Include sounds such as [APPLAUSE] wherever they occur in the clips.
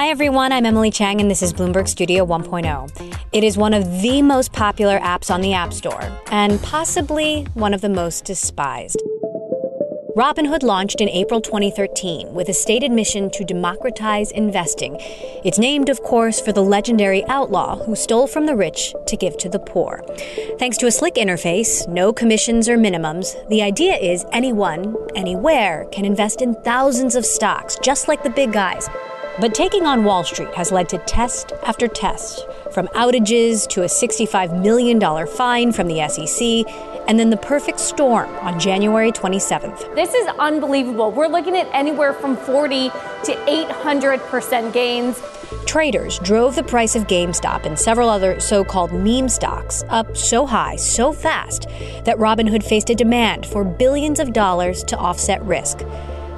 Hi, everyone. I'm Emily Chang, and this is Bloomberg Studio 1.0. It is one of the most popular apps on the App Store, and possibly one of the most despised. Robinhood launched in April 2013 with a stated mission to democratize investing. It's named, of course, for the legendary outlaw who stole from the rich to give to the poor. Thanks to a slick interface, no commissions or minimums, the idea is anyone, anywhere, can invest in thousands of stocks, just like the big guys. But taking on Wall Street has led to test after test, from outages to a $65 million fine from the SEC, and then the perfect storm on January 27th. This is unbelievable. We're looking at anywhere from 40 to 800% gains. Traders drove the price of GameStop and several other so called meme stocks up so high, so fast, that Robinhood faced a demand for billions of dollars to offset risk.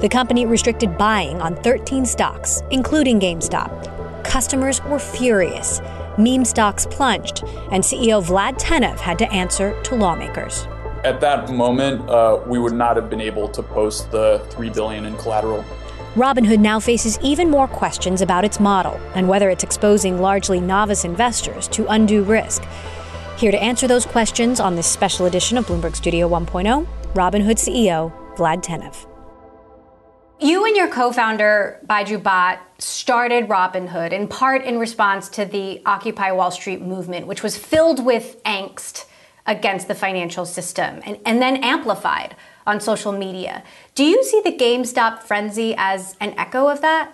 The company restricted buying on 13 stocks, including GameStop. Customers were furious. Meme stocks plunged, and CEO Vlad Tenev had to answer to lawmakers. At that moment, uh, we would not have been able to post the three billion in collateral. Robinhood now faces even more questions about its model and whether it's exposing largely novice investors to undue risk. Here to answer those questions on this special edition of Bloomberg Studio 1.0, Robinhood CEO Vlad Tenev. You and your co-founder Baiju Bhatt started Robinhood in part in response to the Occupy Wall Street movement, which was filled with angst against the financial system and, and then amplified on social media. Do you see the GameStop frenzy as an echo of that?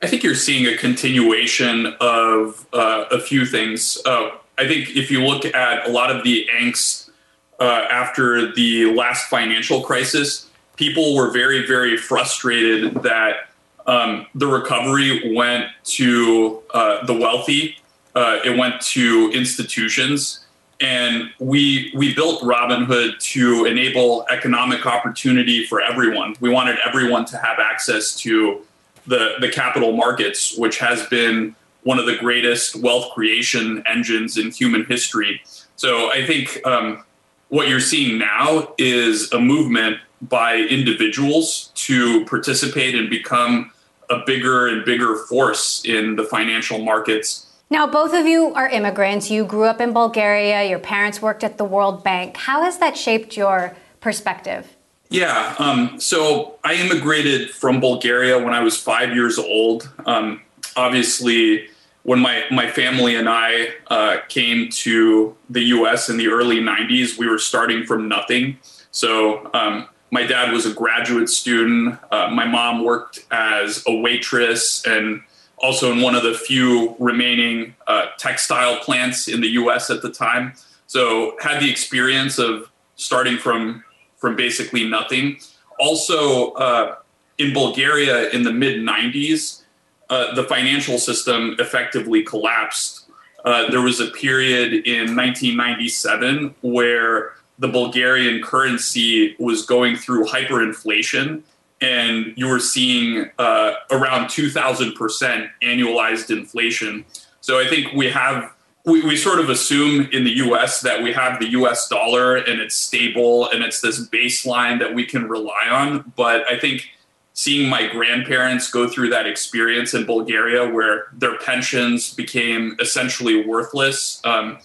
I think you're seeing a continuation of uh, a few things. Uh, I think if you look at a lot of the angst uh, after the last financial crisis, people were very, very frustrated that um, the recovery went to uh, the wealthy, uh, it went to institutions. And we we built Robinhood to enable economic opportunity for everyone. We wanted everyone to have access to the the capital markets, which has been one of the greatest wealth creation engines in human history. So I think um, what you're seeing now is a movement by individuals to participate and become a bigger and bigger force in the financial markets. Now, both of you are immigrants. You grew up in Bulgaria, your parents worked at the World Bank. How has that shaped your perspective? Yeah, um, so I immigrated from Bulgaria when I was five years old. Um, obviously, when my, my family and I uh, came to the US in the early 90s, we were starting from nothing. So um, my dad was a graduate student. Uh, my mom worked as a waitress and also in one of the few remaining uh, textile plants in the U.S. at the time. So had the experience of starting from from basically nothing. Also uh, in Bulgaria in the mid '90s, uh, the financial system effectively collapsed. Uh, there was a period in 1997 where the Bulgarian currency was going through hyperinflation, and you were seeing uh, around 2,000% annualized inflation. So I think we have, we, we sort of assume in the US that we have the US dollar and it's stable and it's this baseline that we can rely on. But I think seeing my grandparents go through that experience in Bulgaria where their pensions became essentially worthless. Um,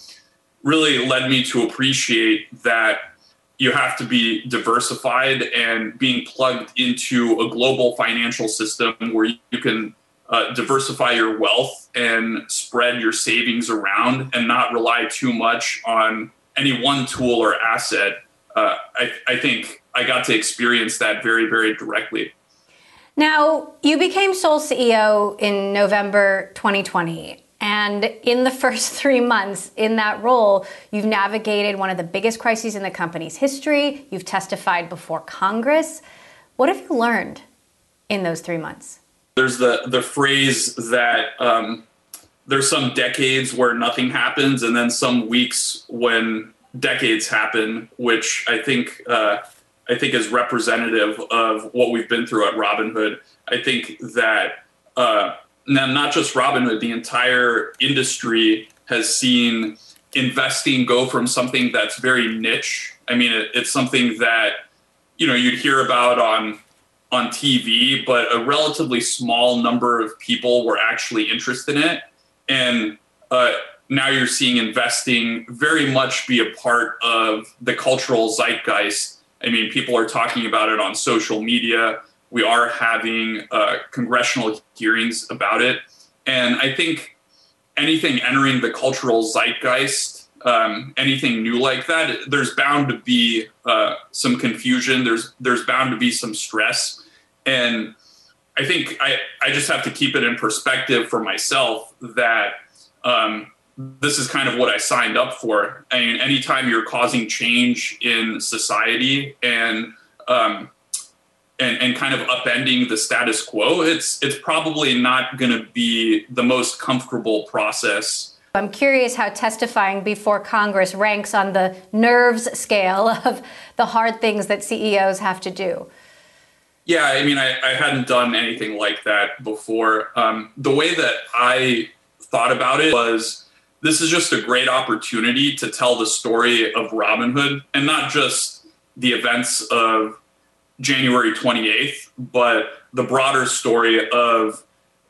really led me to appreciate that you have to be diversified and being plugged into a global financial system where you can uh, diversify your wealth and spread your savings around and not rely too much on any one tool or asset. Uh, I, I think I got to experience that very, very directly. Now, you became sole CEO in November 2020. And in the [LAUGHS] first three months in that role, you've navigated one of the biggest crises in the company's history. You've testified before Congress. What have you learned in those three months? There's the, the phrase that um, there's some decades where nothing happens, and then some weeks when decades happen, which I think uh, I think is representative of what we've been through at Robinhood. I think that uh, now not just Robinhood, the entire industry has seen investing go from something that's very niche. I mean, it, it's something that you know you'd hear about on on TV, but a relatively small number of people were actually interested in it. And uh, now you're seeing investing very much be a part of the cultural zeitgeist. I mean, people are talking about it on social media. We are having uh, congressional hearings about it. And I think anything entering the cultural zeitgeist, um, anything new like that, there's bound to be uh, some confusion. There's there's bound to be some stress, and I think I I just have to keep it in perspective for myself that um, this is kind of what I signed up for. I mean, anytime you're causing change in society and um, and, and kind of upending the status quo, it's it's probably not going to be the most comfortable process. I'm curious how testifying before Congress ranks on the nerves scale of the hard things that CEOs have to do. Yeah, I mean, I, I hadn't done anything like that before. Um, the way that I thought about it was this is just a great opportunity to tell the story of Robinhood and not just the events of January 28th, but the broader story of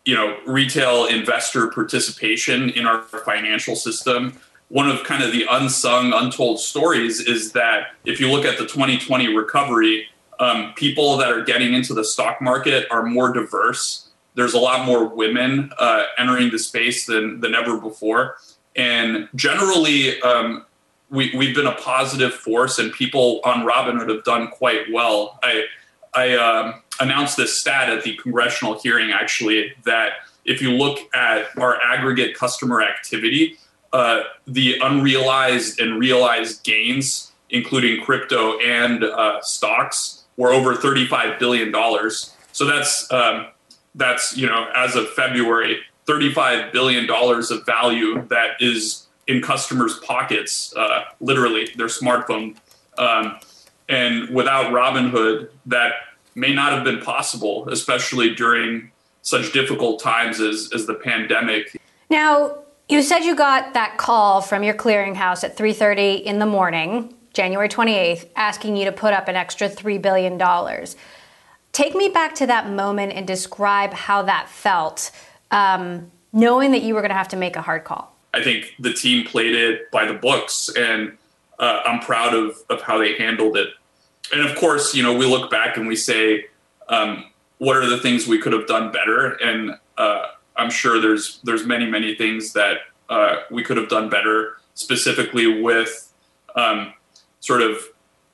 you know retail investor participation in our financial system. One of kind of the unsung, untold stories is that if you look at the 2020 recovery, um, people that are getting into the stock market are more diverse. There's a lot more women uh, entering the space than than ever before, and generally, um, we, we've been a positive force, and people on Robinhood have done quite well. I I um, announced this stat at the congressional hearing actually that if you look at our aggregate customer activity, uh, the unrealized and realized gains, including crypto and uh, stocks, were over thirty-five billion dollars. So that's um, that's you know as of February, thirty-five billion dollars of value that is in customers' pockets, uh, literally their smartphone. Um, and without Robinhood, that may not have been possible, especially during such difficult times as, as the pandemic. Now, you said you got that call from your clearinghouse at 3:30 in the morning, January 28th, asking you to put up an extra $3 billion. Take me back to that moment and describe how that felt, um, knowing that you were going to have to make a hard call. I think the team played it by the books, and uh, I'm proud of of how they handled it. And of course, you know, we look back and we say, um, what are the things we could have done better? And uh, I'm sure there's there's many many things that uh, we could have done better, specifically with um, sort of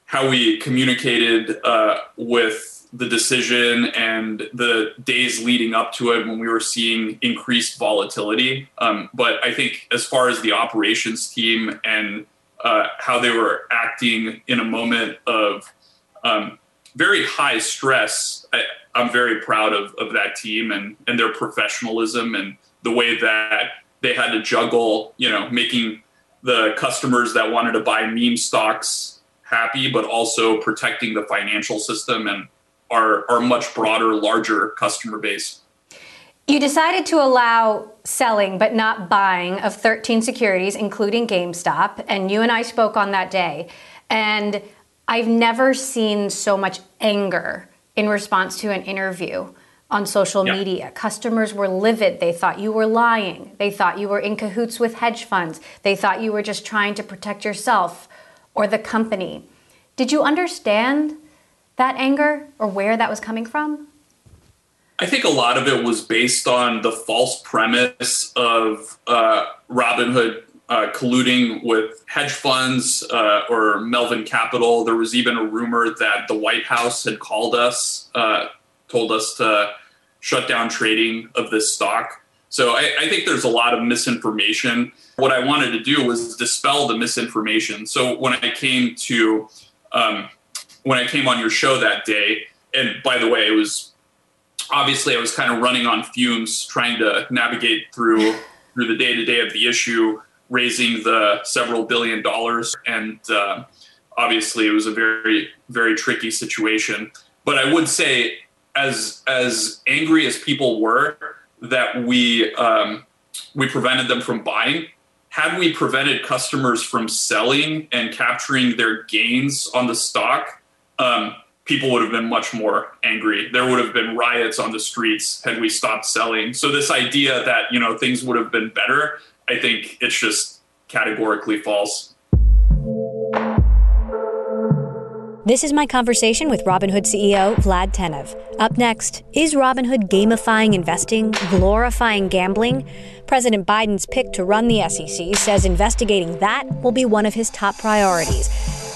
how we communicated uh, with the decision and the days leading up to it when we were seeing increased volatility. Um, but I think as far as the operations team and uh, how they were acting in a moment of um, very high stress, I, am very proud of, of that team and, and their professionalism and the way that they had to juggle, you know, making the customers that wanted to buy meme stocks happy, but also protecting the financial system and our, our much broader, larger customer base. You decided to allow selling but not buying of 13 securities, including GameStop, and you and I spoke on that day. And I've never seen so much anger in response to an interview on social yeah. media. Customers were livid. They thought you were lying. They thought you were in cahoots with hedge funds. They thought you were just trying to protect yourself or the company. Did you understand that anger or where that was coming from? I think a lot of it was based on the false premise of uh, Robinhood uh, colluding with hedge funds uh, or Melvin Capital. There was even a rumor that the White House had called us, uh, told us to shut down trading of this stock. So I, I, think there's a lot of misinformation. What I wanted to do was dispel the misinformation. So when I came to um, when I came on your show that day, and by the way, it was obviously I was kind of running on fumes trying to navigate through through the day to day of the issue, raising the several billion dollars, and uh, obviously it was a very very tricky situation. But I would say, as as angry as people were that we um, we prevented them from buying, had we prevented customers from selling and capturing their gains on the stock, um, people would have been much more angry. There would have been riots on the streets had we stopped selling. So this idea that you know things would have been better, I think it's just categorically false. This is my conversation with Robinhood CEO Vlad Tenev. Up next, is Robinhood gamifying investing, glorifying gambling? President Biden's pick to run the SEC says investigating that will be one of his top priorities.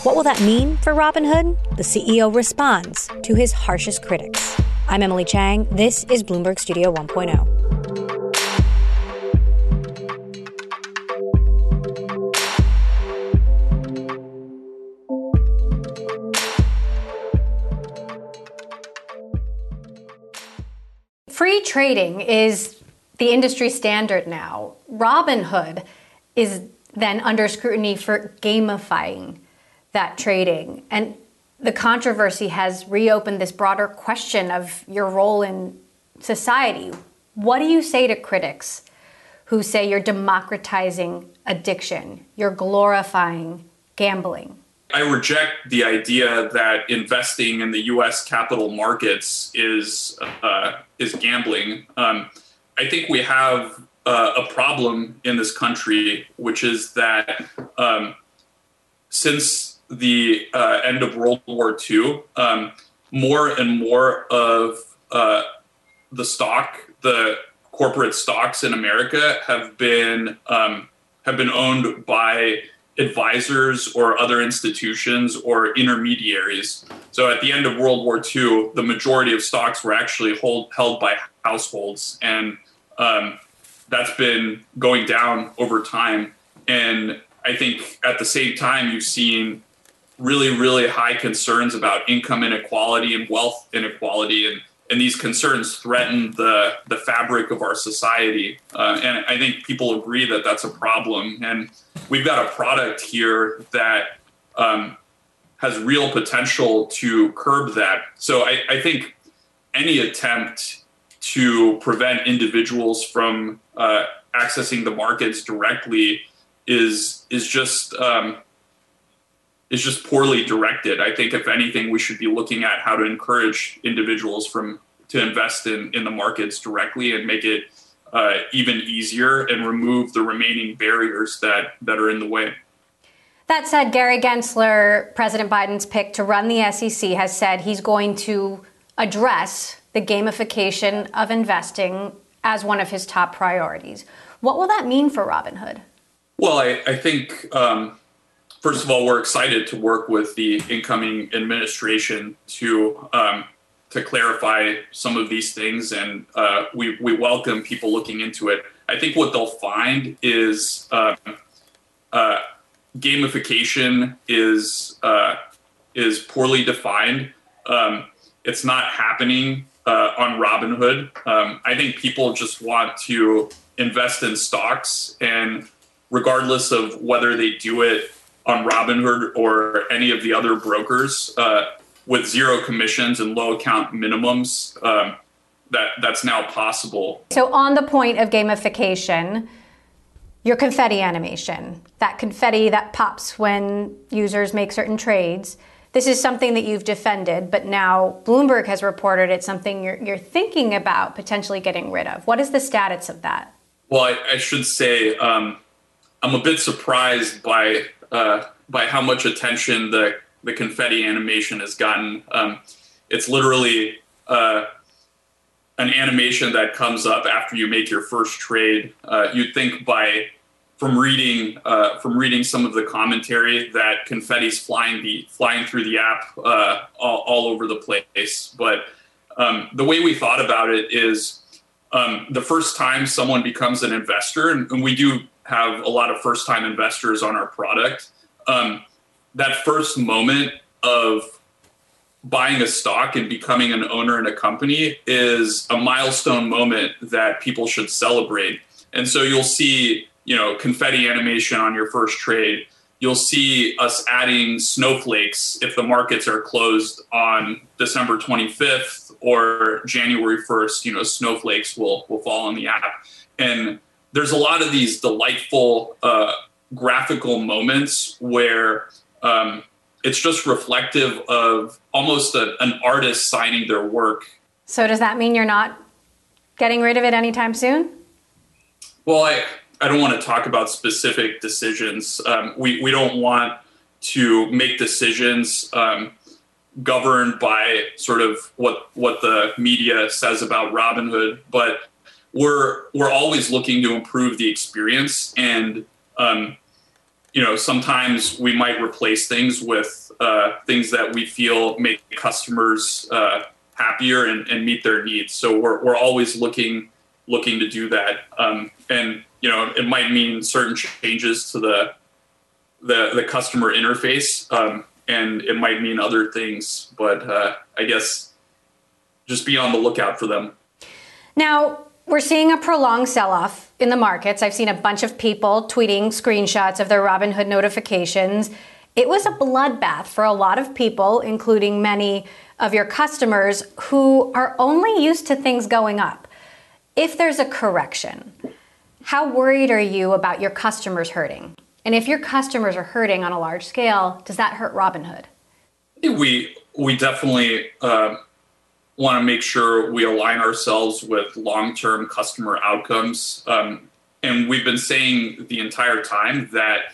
What will that mean for Robinhood? The CEO responds to his harshest critics. I'm Emily Chang. This is Bloomberg Studio 1.0. Free trading is the industry standard now. Robinhood is then under scrutiny for gamifying that trading. And the controversy has reopened this broader question of your role in society. What do you say to critics who say you're democratizing addiction, you're glorifying gambling? I reject the idea that investing in the U.S. capital markets is uh, is gambling. Um, I think we have uh, a problem in this country, which is that um, since the uh, end of World War II, um, more and more of uh, the stock, the corporate stocks in America, have been um, have been owned by advisors or other institutions or intermediaries. So at the end of World War II, the majority of stocks were actually hold, held by households, and um, that's been going down over time. And I think at the same time, you've seen really, really high concerns about income inequality and wealth inequality and and these concerns threaten the the fabric of our society. Uh, and I think people agree that that's a problem. And we've got a product here that um, has real potential to curb that. So I, I, think any attempt to prevent individuals from uh, accessing the markets directly is is just um, is just poorly directed. I think if anything, we should be looking at how to encourage individuals from to invest in in the markets directly and make it uh, even easier and remove the remaining barriers that that are in the way. That said, Gary Gensler, President Biden's pick to run the SEC, has said he's going to address the gamification of investing as one of his top priorities. What will that mean for Robinhood? Well, I, I think um, first of all, we're excited to work with the incoming administration to um, to clarify some of these things, and uh, we we welcome people looking into it. I think what they'll find is uh, uh, gamification is uh, is poorly defined. Um, it's not happening uh, on Robinhood. Um, I think people just want to invest in stocks, and regardless of whether they do it on Robinhood or any of the other brokers uh, with zero commissions and low account minimums. Um, that that's now possible. So on the point of gamification, your confetti animation, that confetti that pops when users make certain trades. This is something that you've defended, but now Bloomberg has reported it's something you're, you're thinking about potentially getting rid of. What is the status of that? Well, I, I should say um, I'm a bit surprised by uh, by how much attention the the confetti animation has gotten. Um, it's literally uh, an animation that comes up after you make your first trade. Uh, you'd think by from reading uh, from reading some of the commentary that confetti's flying the flying through the app uh, all, all, over the place. But um, the way we thought about it is um, the first time someone becomes an investor, and, and we do have a lot of first time investors on our product um, that first moment of buying a stock and becoming an owner in a company is a milestone moment that people should celebrate. And so you'll see, you know, confetti animation on your first trade. You'll see us adding snowflakes if the markets are closed on December 25th or January 1st. You know, snowflakes will will fall on the app, and there's a lot of these delightful uh, graphical moments where um, it's just reflective of almost a, an artist signing their work. So does that mean you're not getting rid of it anytime soon? Well, I I don't want to talk about specific decisions. Um, we we don't want to make decisions um, governed by sort of what what the media says about Robinhood, but we're we're always looking to improve the experience and um, you know sometimes we might replace things with uh, things that we feel make customers uh, happier and, and, meet their needs. So we're, we're always looking looking to do that. Um, and you know it might mean certain changes to the the, the customer interface um, and it might mean other things but uh, i guess just be on the lookout for them. Now we're seeing a prolonged sell off in the markets. I've seen a bunch of people tweeting screenshots of their Robinhood notifications. It was a bloodbath for a lot of people, including many of your customers who are only used to things going up. If there's a correction, how worried are you about your customers hurting? And if your customers are hurting on a large scale, does that hurt Robinhood? We we definitely uh, want to make sure we align ourselves with long-term customer outcomes. Um, and we've been saying the entire time that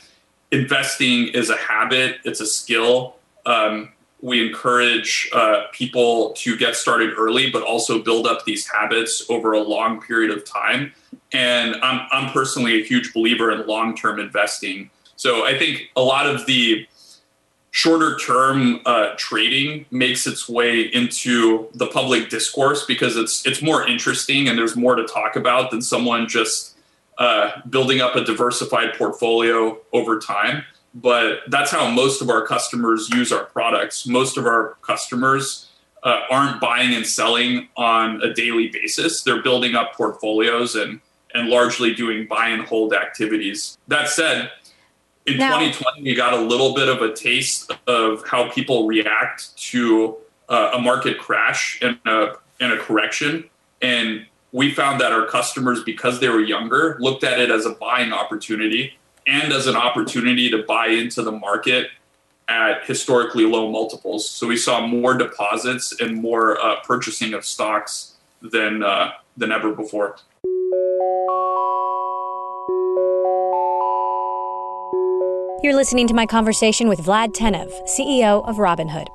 investing is a habit, it's a skill. Um, we encourage uh, people to get started early, but also build up these habits over a long period of time. And I'm, I'm personally a huge believer in long term investing. So I think a lot of the shorter term uh, trading makes its way into the public discourse because it's it's more interesting and there's more to talk about than someone just uh, building up a diversified portfolio over time. But that's how most of our customers use our products. Most of our customers uh, aren't buying and selling on a daily basis. They're building up portfolios and and largely doing buy and hold activities. That said, in now, 2020 we got a little bit of a taste of how people react to uh, a market crash and a, and a correction. And we found that our customers because they were younger looked at it as a buying opportunity and as an opportunity to buy into the market at historically low multiples. So we saw more deposits and more uh, purchasing of stocks than uh, than ever before You're listening to my conversation with Vlad Tenev, CEO of Robinhood.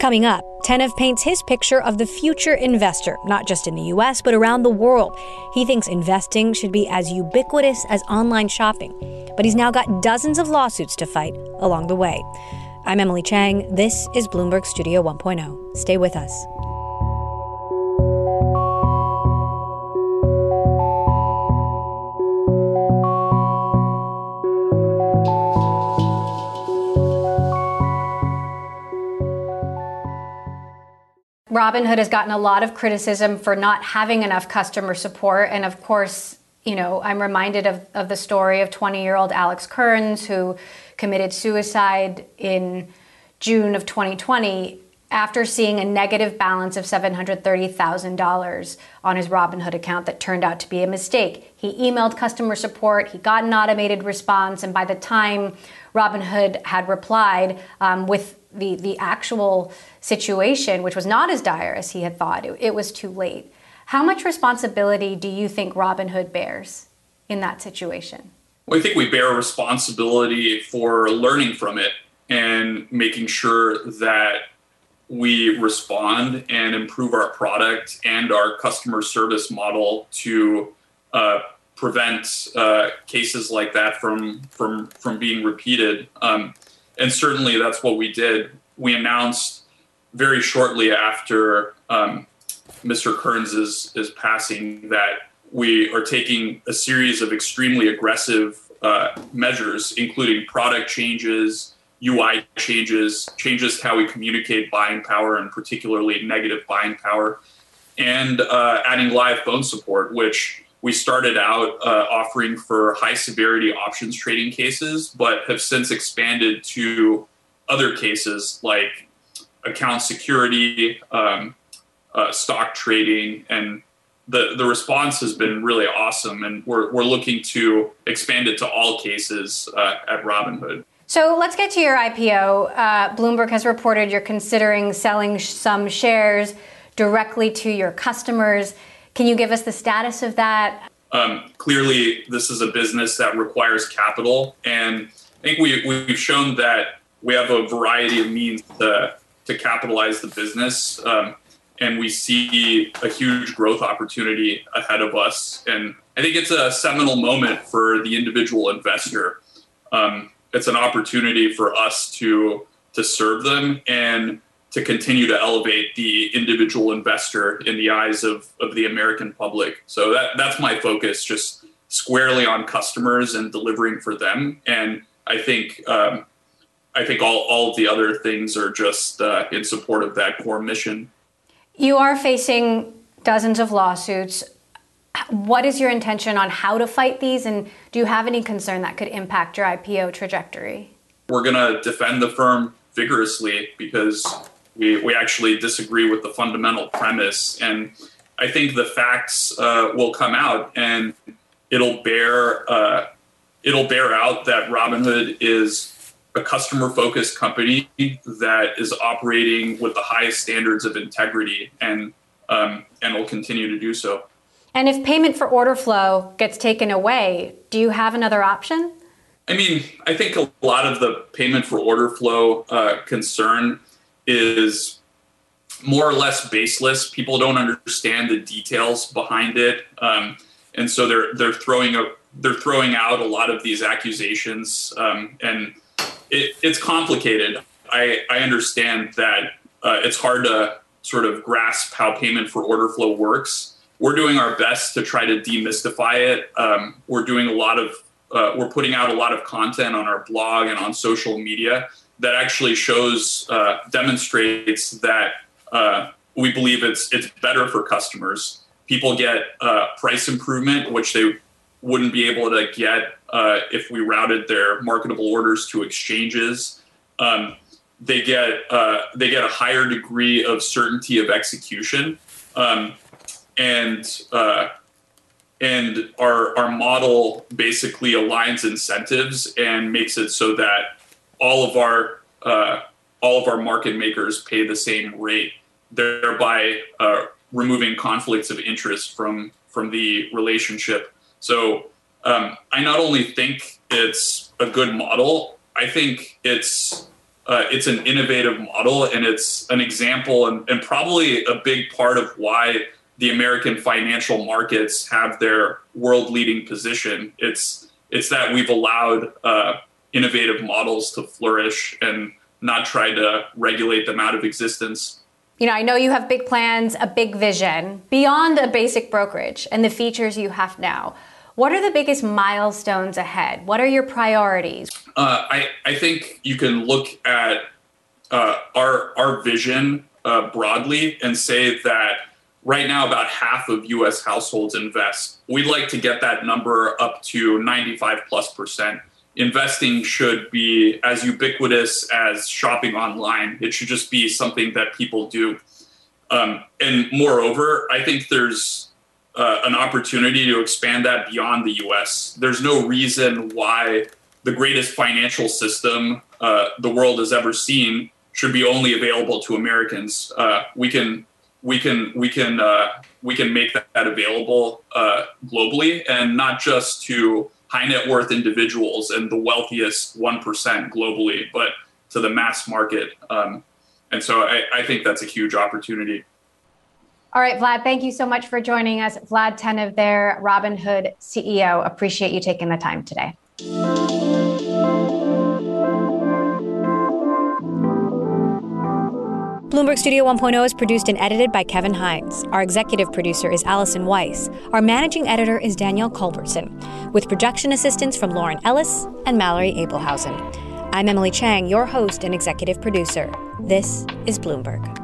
Coming up, Tenev paints his picture of the future investor, not just in the US, but around the world. He thinks investing should be as ubiquitous as online shopping, but he's now got dozens of lawsuits to fight along the way. I'm Emily Chang. This is Bloomberg Studio 1.0. Stay with us. Robinhood has gotten a lot of criticism for not having enough customer support. And of course, you know, I'm reminded of, of the story of 20 year old Alex Kearns who committed suicide in June of 2020 after seeing a negative balance of $730,000 on his Robinhood account that turned out to be a mistake. He emailed customer support, he got an automated response, and by the time Robinhood had replied um, with the, the actual situation, which was not as dire as he had thought, it, it was too late. How much responsibility do you think Robinhood bears in that situation? Well, I think we bear responsibility for learning from it and making sure that we respond and improve our product and our customer service model to uh, prevent uh, cases like that from from from being repeated. Um, and certainly that's what we did. We announced very shortly after um, Mr. Kearns' is passing that we are taking a series of extremely aggressive uh, measures, including product changes, UI changes, changes to how we communicate buying power, and particularly negative buying power, and uh, adding live phone support, which we started out uh, offering for high severity options trading cases, but have since expanded to other cases like account security, um, uh, stock trading, and the the response has been really awesome. And we're we're looking to expand it to all cases uh, at Robinhood. So let's get to your IPO. Uh, Bloomberg has reported you're considering selling sh- some shares directly to your customers. Can you give us the status of that? Um, clearly, this is a business that requires capital, and I think we, we've shown that we have a variety of means to, to capitalize the business. Um, and we see a huge growth opportunity ahead of us. And I think it's a seminal moment for the individual investor. Um, it's an opportunity for us to to serve them and to continue to elevate the individual investor in the eyes of, of the American public. So that that's my focus, just squarely on customers and delivering for them. And I think um, I think all, all of the other things are just uh, in support of that core mission. You are facing dozens of lawsuits. What is your intention on how to fight these, and do you have any concern that could impact your IPO trajectory? We're going to defend the firm vigorously because we, we actually disagree with the fundamental premise. And I think the facts uh, will come out and it'll bear, uh, it'll bear out that Robinhood is a customer focused company that is operating with the highest standards of integrity and um, and will continue to do so. And if payment for order flow gets taken away, do you have another option? I mean, I think a lot of the payment for order flow uh, concern is more or less baseless. People don't understand the details behind it, um, and so they're they're throwing a they're throwing out a lot of these accusations um, and it, it's complicated. I, I understand that uh, it's hard to sort of grasp how payment for order flow works. We're doing our best to try to demystify it. Um, we're doing a lot of, uh, we're putting out a lot of content on our blog and on social media that actually shows, uh, demonstrates that uh, we believe it's it's better for customers. People get uh, price improvement, which they wouldn't be able to get uh, if we routed their marketable orders to exchanges. Um, they get uh, they get a higher degree of certainty of execution, um, and uh, and our our model basically aligns incentives and makes it so that all of our uh, all of our market makers pay the same rate, thereby uh, removing conflicts of interest from from the relationship so um, I not only think it's a good model, I think it's uh, it's an innovative model and it's an example and, and probably a big part of why the American financial markets have their world leading position. It's it's that we've allowed uh, innovative models to flourish and not try to regulate them out of existence. You know, I know you have big plans, a big vision beyond a basic brokerage and the features you have now. What are the biggest milestones ahead? What are your priorities? Uh, I, I think you can look at uh, our, our vision uh, broadly and say that right now about half of US households invest. We'd like to get that number up to 95 plus percent. Investing should be as ubiquitous as shopping online. It should just be something that people do. Um, and moreover, I think there's uh, an opportunity to expand that beyond the US. There's no reason why the greatest financial system uh, the world has ever seen should be only available to Americans. Uh, we can we can we can uh, we can make that, available uh, globally and not just to high net worth individuals and the wealthiest one percent globally, but to the mass market. Um, and so I, I think that's a huge opportunity. All right, Vlad, thank you so much for joining us. Vlad Tenev there, Robinhood CEO. Appreciate you taking the time today. Bloomberg Studio 1.0 is produced and edited by Kevin Hines. Our executive producer is Allison Weiss. Our managing editor is Danielle Culbertson, with production assistance from Lauren Ellis and Mallory Abelhausen. I'm Emily Chang, your host and executive producer. This is Bloomberg.